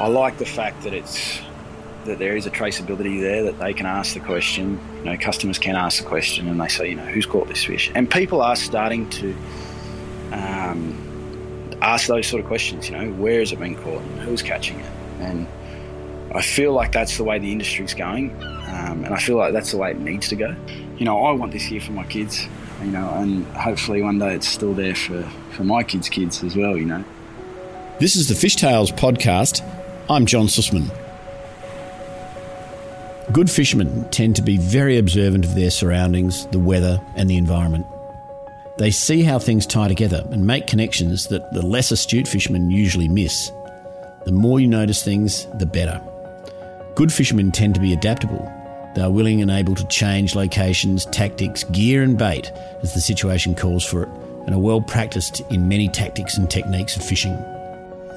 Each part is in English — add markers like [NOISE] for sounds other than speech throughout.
I like the fact that it's that there is a traceability there that they can ask the question. You know, customers can ask the question and they say, you know, who's caught this fish? And people are starting to um, ask those sort of questions. You know, where has it been caught? And who's catching it? And I feel like that's the way the industry's going, um, and I feel like that's the way it needs to go. You know, I want this here for my kids. You know, and hopefully one day it's still there for, for my kids' kids as well. You know. This is the Fish Tales podcast. I'm John Susman. Good fishermen tend to be very observant of their surroundings, the weather, and the environment. They see how things tie together and make connections that the less astute fishermen usually miss. The more you notice things, the better. Good fishermen tend to be adaptable. They are willing and able to change locations, tactics, gear, and bait as the situation calls for it, and are well practiced in many tactics and techniques of fishing.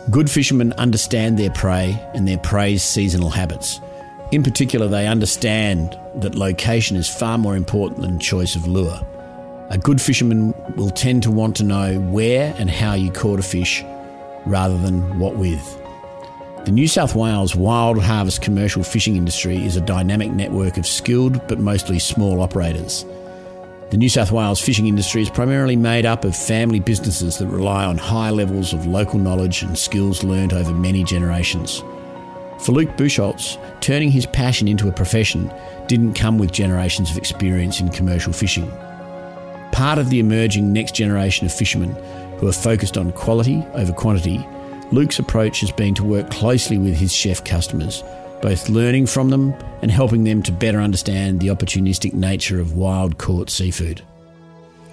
Good fishermen understand their prey and their prey's seasonal habits in particular, they understand that location is far more important than choice of lure. A good fisherman will tend to want to know where and how you caught a fish rather than what with. The New South Wales wild harvest commercial fishing industry is a dynamic network of skilled but mostly small operators. The New South Wales fishing industry is primarily made up of family businesses that rely on high levels of local knowledge and skills learned over many generations. For Luke Buchholz, turning his passion into a profession didn't come with generations of experience in commercial fishing. Part of the emerging next generation of fishermen who are focused on quality over quantity, Luke's approach has been to work closely with his chef customers, both learning from them and helping them to better understand the opportunistic nature of wild caught seafood.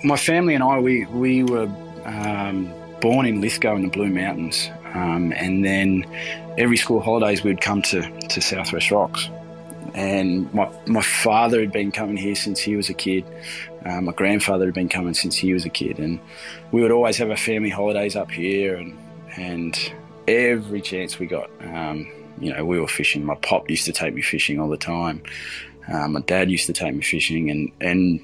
My family and I, we, we were um, born in Lithgow in the Blue Mountains. Um, and then every school holidays we'd come to, to Southwest Rocks. And my, my father had been coming here since he was a kid. Uh, my grandfather had been coming since he was a kid. And we would always have our family holidays up here. And, and every chance we got, um, you know, we were fishing. My pop used to take me fishing all the time. Um, my dad used to take me fishing. And, and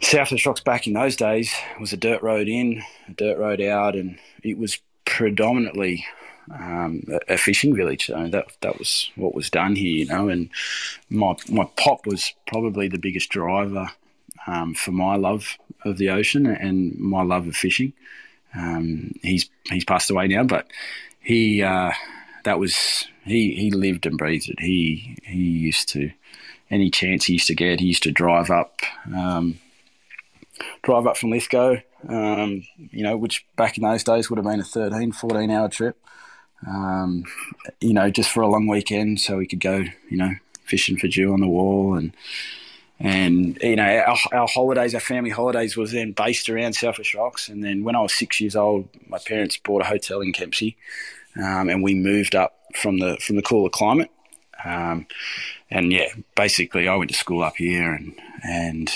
south of the Rocks back in those days was a dirt road in, a dirt road out. And it was predominantly um, a, fishing village. So that that was what was done here, you know. And my my pop was probably the biggest driver um, for my love of the ocean and my love of fishing. Um, he's he's passed away now, but he uh, that was he he lived and breathed it. He he used to any chance he used to get, he used to drive up um, drive up from Lithgow um, you know, which back in those days would have been a 13, 14 hour trip, um, you know, just for a long weekend so we could go, you know, fishing for jew on the wall and, and you know our, our, holidays, our family holidays, was then based around Southwest Rocks. And then when I was six years old, my parents bought a hotel in Kempsey, um, and we moved up from the from the cooler climate. Um, and yeah, basically, I went to school up here, and and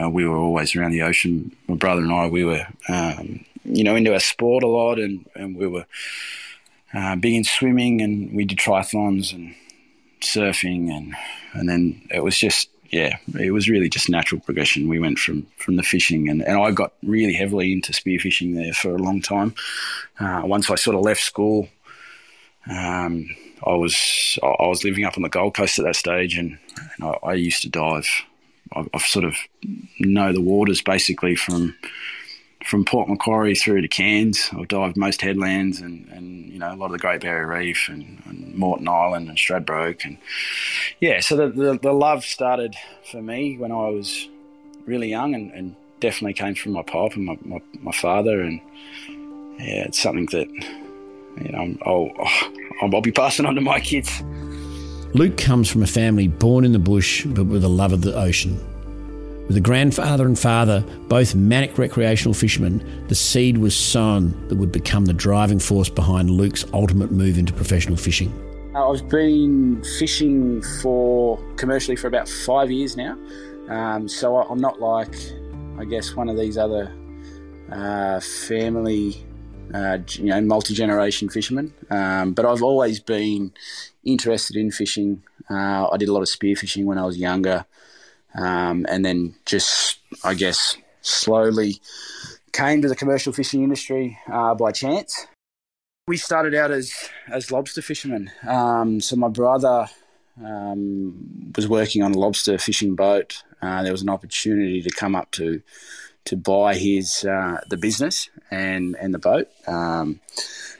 uh, we were always around the ocean. My brother and I, we were, um, you know, into our sport a lot, and, and we were uh, big in swimming, and we did triathlons and surfing, and and then it was just yeah, it was really just natural progression. We went from from the fishing, and, and I got really heavily into spearfishing there for a long time. Uh, once I sort of left school, um, I was I was living up on the Gold Coast at that stage, and, and I, I used to dive I've, I've sort of know the waters basically from from Port Macquarie through to Cairns. I've dived most headlands and, and you know a lot of the Great Barrier Reef and, and Moreton Island and Stradbroke and yeah. So the, the, the love started for me when I was really young and, and definitely came from my pop and my, my, my, father and yeah, it's something that you know I'll, I'll, I'll be passing on to my kids. Luke comes from a family born in the bush but with a love of the ocean. With a grandfather and father, both manic recreational fishermen, the seed was sown that would become the driving force behind Luke's ultimate move into professional fishing. I've been fishing for commercially for about five years now, um, so I'm not like, I guess, one of these other uh, family uh, you know, multi generation fishermen. Um, but I've always been interested in fishing. Uh, I did a lot of spearfishing when I was younger, um, and then just, I guess, slowly came to the commercial fishing industry uh, by chance. We started out as as lobster fishermen. Um, so my brother um, was working on a lobster fishing boat. Uh, there was an opportunity to come up to to buy his uh, the business and and the boat. Um,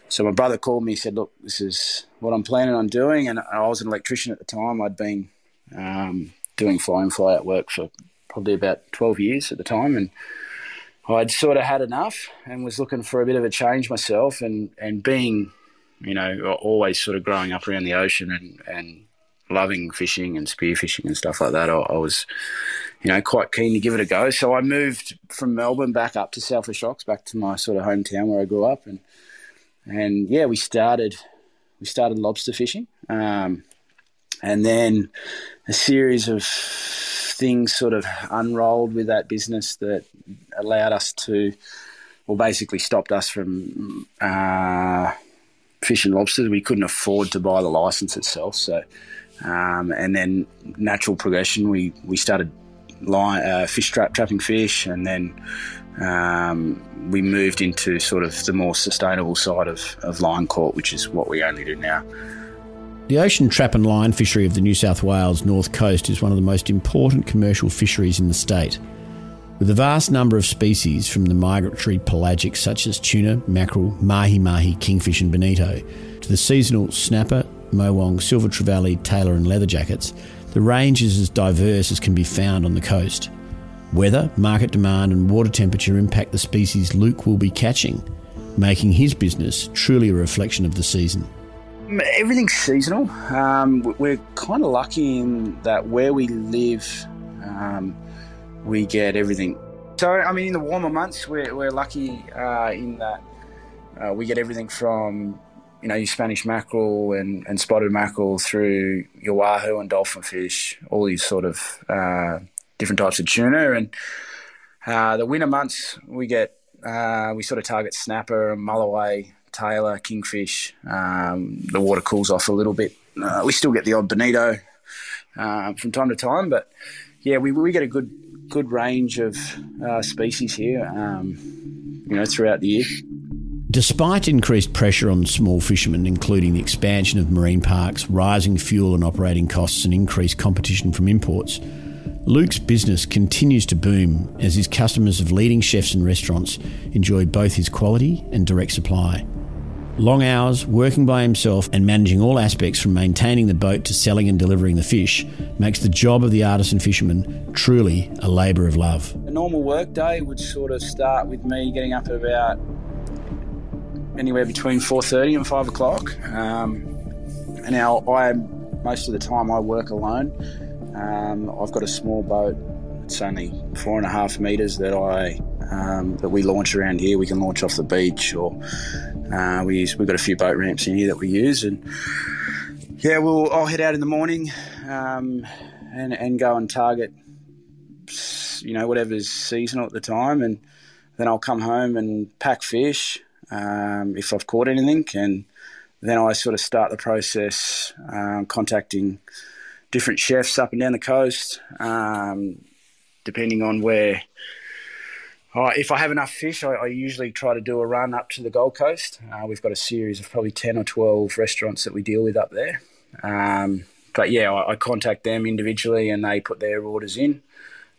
so my brother called me. He said, "Look, this is what I'm planning on doing." And I was an electrician at the time. I'd been um, doing fly and fly out work for probably about 12 years at the time, and I'd sort of had enough and was looking for a bit of a change myself. And and being, you know, always sort of growing up around the ocean and and loving fishing and spearfishing and stuff like that, I, I, was, you know, quite keen to give it a go. So I moved from Melbourne back up to South Southwest Rocks, back to my sort of hometown where I grew up, and and yeah, we started we started lobster fishing, um, and then a series of things sort of unrolled with that business that allowed us to, well, basically stopped us from. Uh, fishing lobsters. We couldn't afford to buy the license itself, so um, and then natural progression, we, we started line, uh, fish trap, trapping fish, and then um, we moved into sort of the more sustainable side of, of line caught, which is what we only do now. The ocean trap and line fishery of the New South Wales north coast is one of the most important commercial fisheries in the state. With a vast number of species from the migratory pelagic such as tuna, mackerel, mahi mahi, kingfish and bonito, to the seasonal snapper, Morwong, silver trevally, tailor, and leather jackets, the range is as diverse as can be found on the coast. Weather, market demand, and water temperature impact the species Luke will be catching, making his business truly a reflection of the season. Everything's seasonal. Um, we're kind of lucky in that where we live, um, we get everything. So, I mean, in the warmer months, we're, we're lucky uh, in that uh, we get everything from you know, your Spanish mackerel and, and spotted mackerel through your wahoo and dolphin fish, all these sort of uh, different types of tuna. And uh, the winter months, we get, uh, we sort of target snapper and mulloway, tailor, kingfish. Um, the water cools off a little bit. Uh, we still get the odd bonito uh, from time to time, but yeah, we, we get a good good range of uh, species here, um, you know, throughout the year. Despite increased pressure on small fishermen, including the expansion of marine parks, rising fuel and operating costs, and increased competition from imports, Luke's business continues to boom as his customers of leading chefs and restaurants enjoy both his quality and direct supply. Long hours, working by himself, and managing all aspects from maintaining the boat to selling and delivering the fish makes the job of the artisan fisherman truly a labour of love. A normal work day would sort of start with me getting up at about anywhere between 4.30 and 5 o'clock. Um, and now I, most of the time I work alone. Um, I've got a small boat. It's only four and a half metres that I um, that we launch around here. We can launch off the beach, or uh, we use. We've got a few boat ramps in here that we use, and yeah, we'll. I'll head out in the morning um, and and go and target, you know, whatever's seasonal at the time, and then I'll come home and pack fish um, if I've caught anything, and then I sort of start the process um, contacting different chefs up and down the coast, um, depending on where. If I have enough fish, I, I, usually try to do a run up to the Gold Coast. Uh, we've got a series of probably 10 or 12 restaurants that we deal with up there. Um, but yeah, I, I, contact them individually and they put their orders in.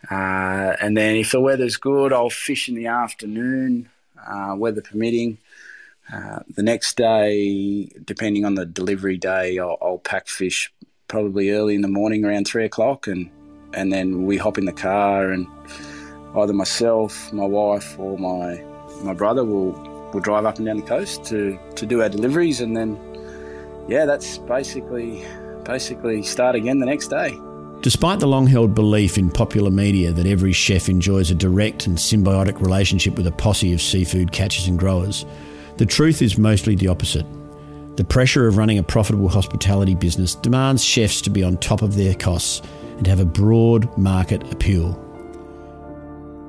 Uh, and then if the weather's good, I'll fish in the afternoon uh, weather permitting. Uh, the next day, depending on the delivery day, I'll, I'll, pack fish probably early in the morning around three o'clock, and and then we hop in the car, and either myself, my wife, or my my brother will will drive up and down the coast to to do our deliveries, and then yeah, that's basically basically start again the next day. Despite the long held belief in popular media that every chef enjoys a direct and symbiotic relationship with a posse of seafood catchers and growers, the truth is mostly the opposite. The pressure of running a profitable hospitality business demands chefs to be on top of their costs and have a broad market appeal.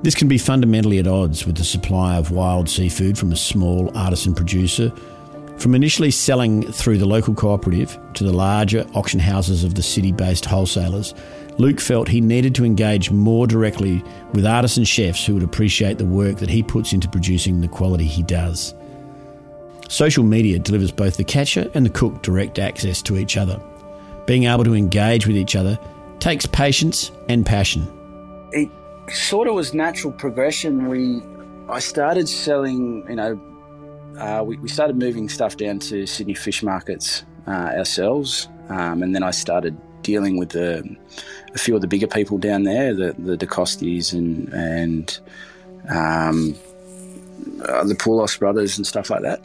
This can be fundamentally at odds with the supply of wild seafood from a small artisan producer from initially selling through the local cooperative to the larger auction houses of the city based wholesalers, Luke felt he needed to engage more directly with artisan chefs who would appreciate the work that he puts into producing the quality he does. Social media delivers both the catcher and the cook direct access to each other. Being able to engage with each other takes patience and passion. It sort of was natural progression. We, I started selling, you know, uh, we, we, started moving stuff down to Sydney fish markets uh, ourselves, um, and then I started dealing with the, a few of the bigger people down there, the the De Costis and and um, uh, the Poulos brothers and stuff like that.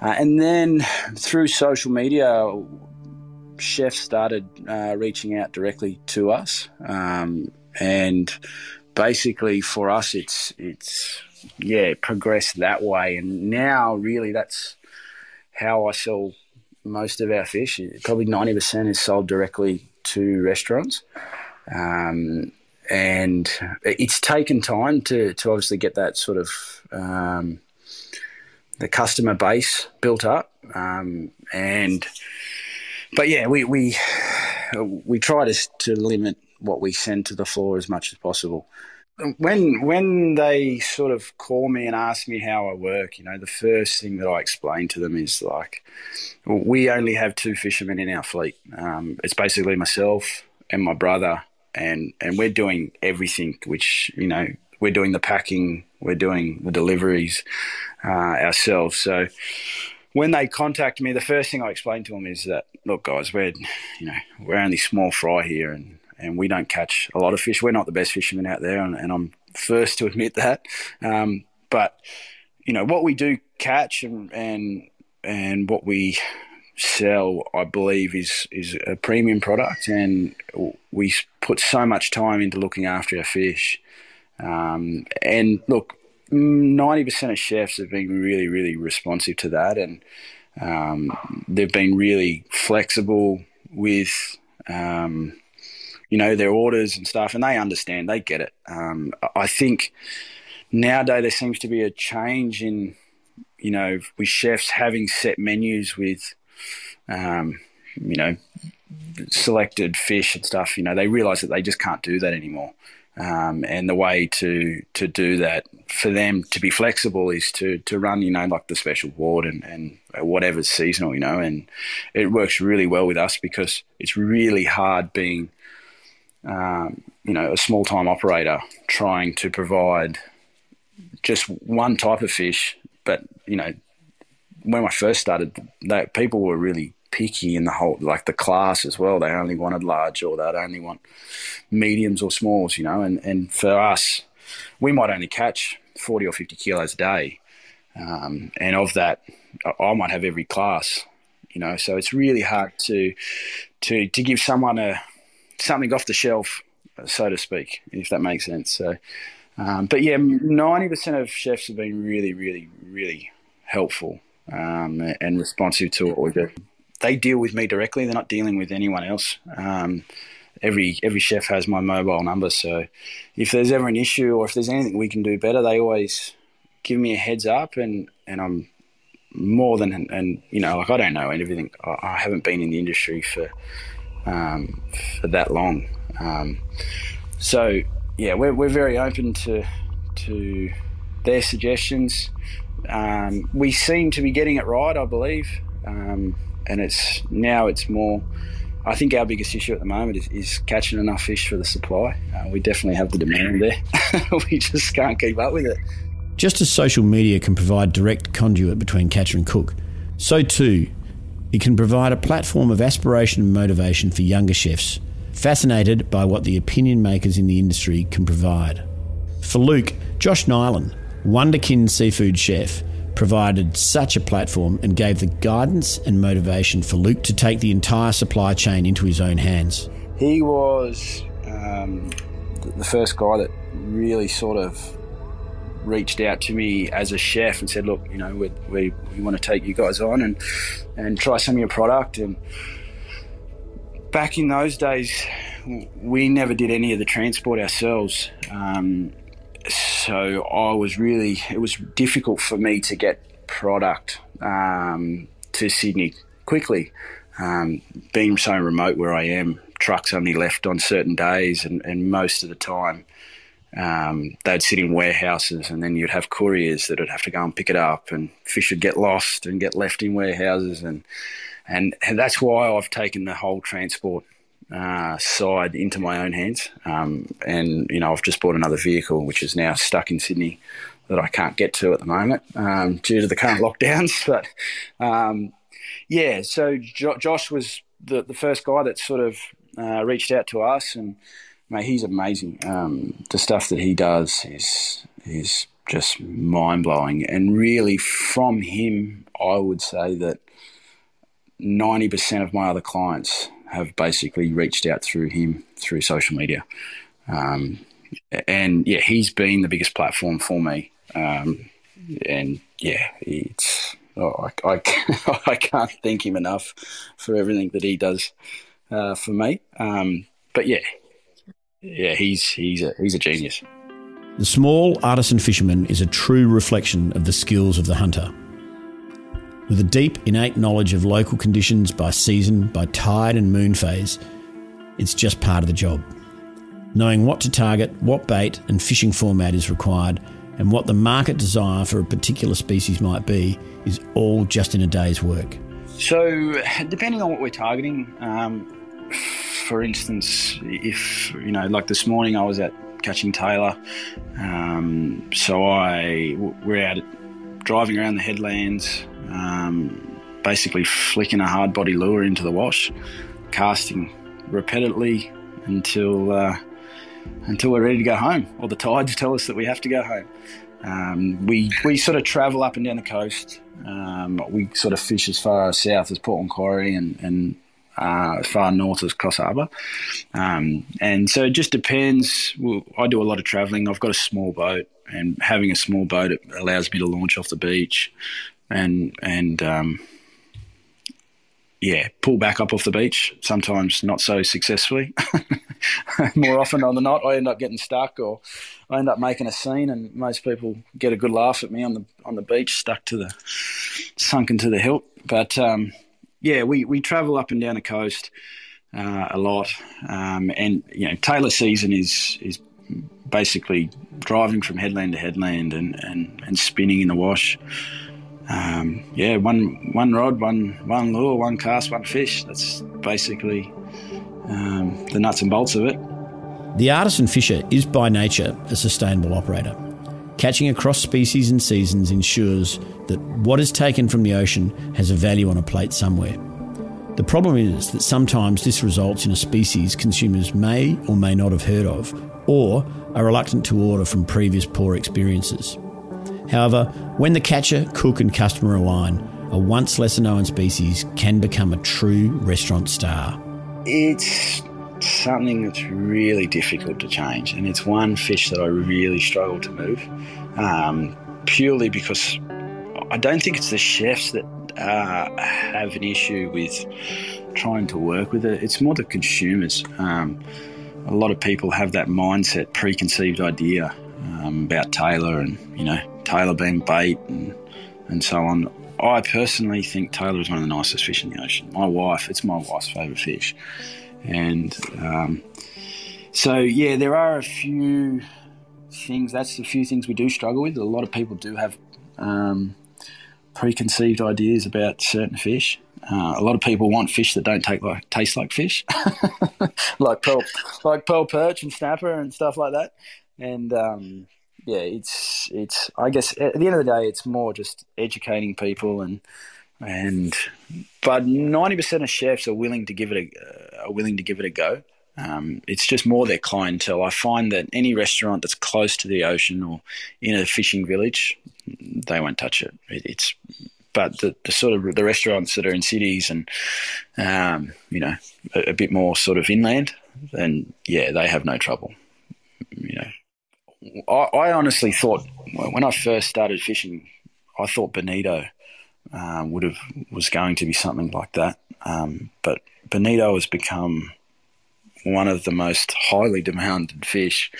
Uh, and then through social media, chefs started uh, reaching out directly to us, um, and basically for us, it's it's yeah progressed that way, and now really that's how I sell most of our fish. Probably ninety percent is sold directly to restaurants. Um, and it's taken time to, to obviously get that sort of um, the customer base built up. Um, and but yeah, we we we try to to limit what we send to the floor as much as possible. When when they sort of call me and ask me how I work, you know, the first thing that I explain to them is like, we only have two fishermen in our fleet. Um, it's basically myself and my brother and and we're doing everything. Which you know we're doing the packing, we're doing the deliveries uh, ourselves. So when they contact me, the first thing I explain to them is that look, guys, we're you know we're only small fry here, and and we don't catch a lot of fish. We're not the best fishermen out there, and, and I'm first to [LAUGHS] admit that. Um, but you know what we do catch and and and what we sell, I believe, is is a premium product, and we put so much time into looking after our fish. Um, and look, ninety percent of chefs have been really, really responsive to that, and um, they've been really flexible with. Um, you know their orders and stuff, and they understand, they get it. Um, I think nowadays there seems to be a change in, you know, with chefs having set menus with um, you know, selected fish and stuff, you know, they realise that they just can't do that anymore. Um, and the way to to do that for them to be flexible is to to run, you know, like the special board and and whatever's seasonal, you know, and it works really well with us because it's really hard being, um, you know, a small time operator trying to provide just one type of fish, but you know, when I first started, that people were really picky in the whole like the class as well. They only wanted large or they'd only want mediums or smalls, you know. And and for us, we might only catch forty or fifty kilos a day, um, and of that, I might have every class, you know. So it's really hard to to to give someone a something off the shelf, so to speak, if that makes sense. So. Um, but yeah, ninety percent of chefs have been really, really, really helpful um, and responsive to what we do. They deal with me directly; they're not dealing with anyone else. Um, every every chef has my mobile number, so if there's ever an issue or if there's anything we can do better, they always give me a heads up, and and I'm more than and you know like I don't know and everything. I, haven't been in the industry for um, for that long, um, so yeah, we're we're very open to to their suggestions. Um, we seem to be getting it right, I believe, um, and it's now it's more. I think our biggest issue at the moment is, is catching enough fish for the supply. Uh, we definitely have the demand there. [LAUGHS] we just can't keep up with it. Just as social media can provide direct conduit between catcher and cook, so too it can provide a platform of aspiration and motivation for younger chefs, fascinated by what the opinion makers in the industry can provide. For Luke, Josh Niland Wonderkin Seafood Chef provided such a platform and gave the guidance and motivation for Luke to take the entire supply chain into his own hands. He was um, the first guy that really sort of reached out to me as a chef and said, "Look, you know, we, we, we want to take you guys on and and try some of your product." And back in those days, we never did any of the transport ourselves. Um, so I was really it was difficult for me to get product um, to Sydney quickly. Um, being so remote where I am, trucks only left on certain days, and, and most of the time um, they'd sit in warehouses, and then you'd have couriers that would have to go and pick it up, and fish would get lost and get left in warehouses, and and, and that's why I've taken the whole transport uh, side into my own hands. Um, and you know, I've just bought another vehicle which is now stuck in Sydney that I can't get to at the moment um, due to the current [LAUGHS] lockdowns. But um, yeah, so jo- Josh was the the first guy that sort of uh, reached out to us, and mate, he's amazing. Um, the stuff that he does is is just mind blowing, and really from him, I would say that ninety percent of my other clients have basically reached out through him through social media. Um, and yeah, he's been the biggest platform for me. Um, and yeah, it's oh, I, I, [LAUGHS] I, can't thank him enough for everything that he does uh, for me. Um, but yeah, yeah, he's he's a he's a genius. The small artisan fisherman is a true reflection of the skills of the hunter. With a deep innate knowledge of local conditions by season, by tide and moon phase, it's just part of the job. Knowing what to target, what bait and fishing format is required, and what the market desire for a particular species might be is all just in a day's work. So, depending on what we're targeting, um, for instance, if you know, like this morning, I was at catching Tailor, um, so I we're out driving around the headlands, um, basically flicking a hard body lure into the wash, casting repeatedly until uh, until we're ready to go home, or the tides tell us that we have to go home. Um, we we sort of travel up and down the coast. Um, we sort of fish as far south as Port Macquarie and, and uh, as far north as Harbour. Um, and so it just depends. Well, I do a lot of travelling. I've got a small boat, and having a small boat it allows me to launch off the beach and and um, yeah, pull back up off the beach. Sometimes not so successfully. [LAUGHS] More often than not, I end up getting stuck, or I end up making a scene, and most people get a good laugh at me on the on the beach, stuck to the sunken to the hilt. But um, yeah, we we travel up and down the coast uh, a lot, um, and you know, Tailor season is is basically driving from headland to headland and, and, and spinning in the wash um, yeah, one one rod, one one lure, one cast, one fish. That's basically um, the nuts and bolts of it. The artisan fisher is by nature a sustainable operator. Catching across species and seasons ensures that what is taken from the ocean has a value on a plate somewhere. The problem is that sometimes this results in a species consumers may or may not have heard of, or are reluctant to order from previous poor experiences. However, when the catcher, cook, and customer align, a once lesser known species can become a true restaurant star. It's something that's really difficult to change, and it's one fish that I really struggle to move, um, purely because I don't think it's the chefs that uh, have an issue with trying to work with it. It's more the consumers. Um, a lot of people have that mindset, preconceived idea um, about Tailor and, you know, Tailor being bait and, and so on. I personally think Tailor is one of the nicest fish in the ocean. My wife, it's my wife's favourite fish. And um, so, yeah, there are a few things, that's a few things we do struggle with. A lot of people do have um, preconceived ideas about certain fish. Uh, a lot of people want fish that don't like taste like fish, [LAUGHS] like pearl, like pearl perch and snapper and stuff like that and um, yeah, it's it's. I guess at the end of the day, it's more just educating people and and but ninety percent of chefs are willing to give it a uh, are willing to give it a go. Um, it's just more their clientele. I find that any restaurant that's close to the ocean or in a fishing village, they won't touch it. it it's but the, the, sort of the restaurants that are in cities and um, you know a, a, bit more sort of inland, then yeah, they have no trouble. You know, I, I, honestly thought when I first started fishing, I thought bonito um, would have was going to be something like that. Um, but bonito has become one of the most highly demanded fish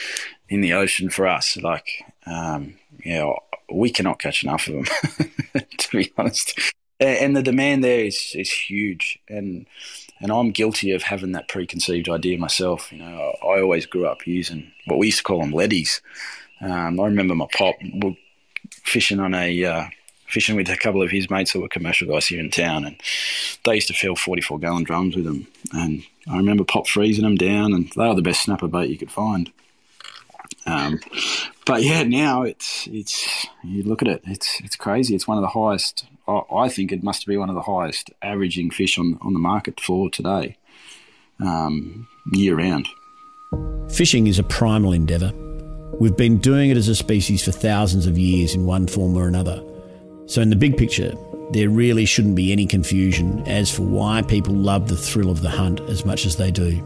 in the ocean for us. Like, um, yeah, we cannot catch enough of them, [LAUGHS] to be honest. and the demand there is is huge, and and I'm guilty of having that preconceived idea myself. You know, I, I always grew up using what we used to call them leadies. Um, I remember my pop fishing on a uh, fishing with a couple of his mates that were commercial guys here in town, and they used to fill 44 gallon drums with them. And I remember Pop freezing them down, and they were the best snapper bait you could find. Um, but yeah, now it's it's you look at it, it's it's crazy. It's one of the highest. I, think it must be one of the highest averaging fish on on the market for today, um, year round. Fishing is a primal endeavour. We've been doing it as a species for thousands of years in one form or another. So, in the big picture, there really shouldn't be any confusion as for why people love the thrill of the hunt as much as they do.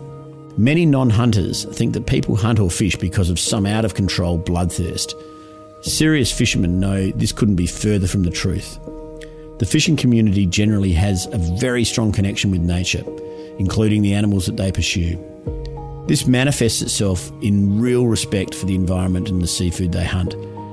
Many non hunters think that people hunt or fish because of some out of control bloodthirst. Serious fishermen know this couldn't be further from the truth. The fishing community generally has a very strong connection with nature, including the animals that they pursue. This manifests itself in real respect for the environment and the seafood they hunt,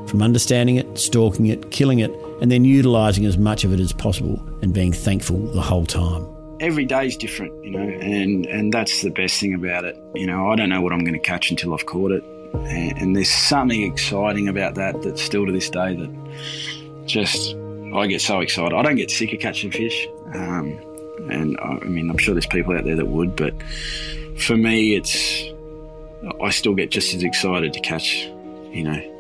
from understanding it, stalking it, killing it, and then utilising as much of it as possible and being thankful the whole time every day is different, you know, and, and that's the best thing about it. You know, I don't know what I'm going to catch until I've caught it. And, and there's something exciting about that that still to this day that just, I get so excited. I don't get sick of catching fish. Um, and I, I mean, I'm sure there's people out there that would, but for me, it's, I still get just as excited to catch, you know,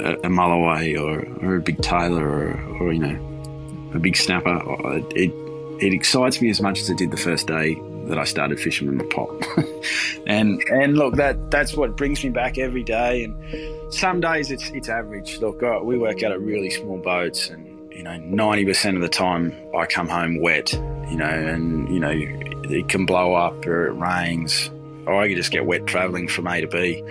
a, a mulloway or, or a big Tailor or, or, you know, a big snapper. It, it excites me as much as it did the first day that I started fishing with my pop. [LAUGHS] and and look, that that's what brings me back every day. And some days it's it's average. Look, we work out of really small boats, and you know, ninety percent of the time I come home wet. You know, and you know it can blow up or it rains, or I can just get wet traveling from A to B.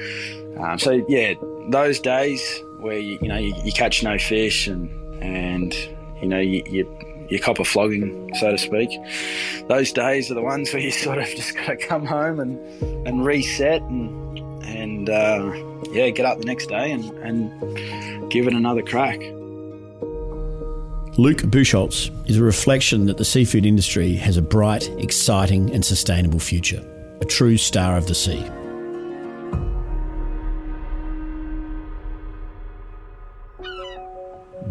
Um, so yeah, those days where you, you know you, you, catch no fish and and you know you, you your cop a flogging, so to speak. Those days are the ones where you [LAUGHS] sort of just got to come home and, and reset and and uh, yeah, get up the next day and, and give it another crack. Luke Buchholz is a reflection that the seafood industry has a bright, exciting, and sustainable future. A true star of the sea.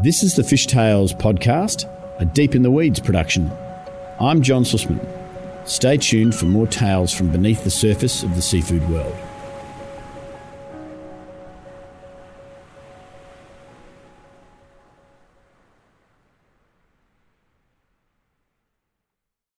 This is the Fish Tales podcast a Deep in the Weeds production. I'm John Susman. Stay tuned for more tales from beneath the surface of the seafood world.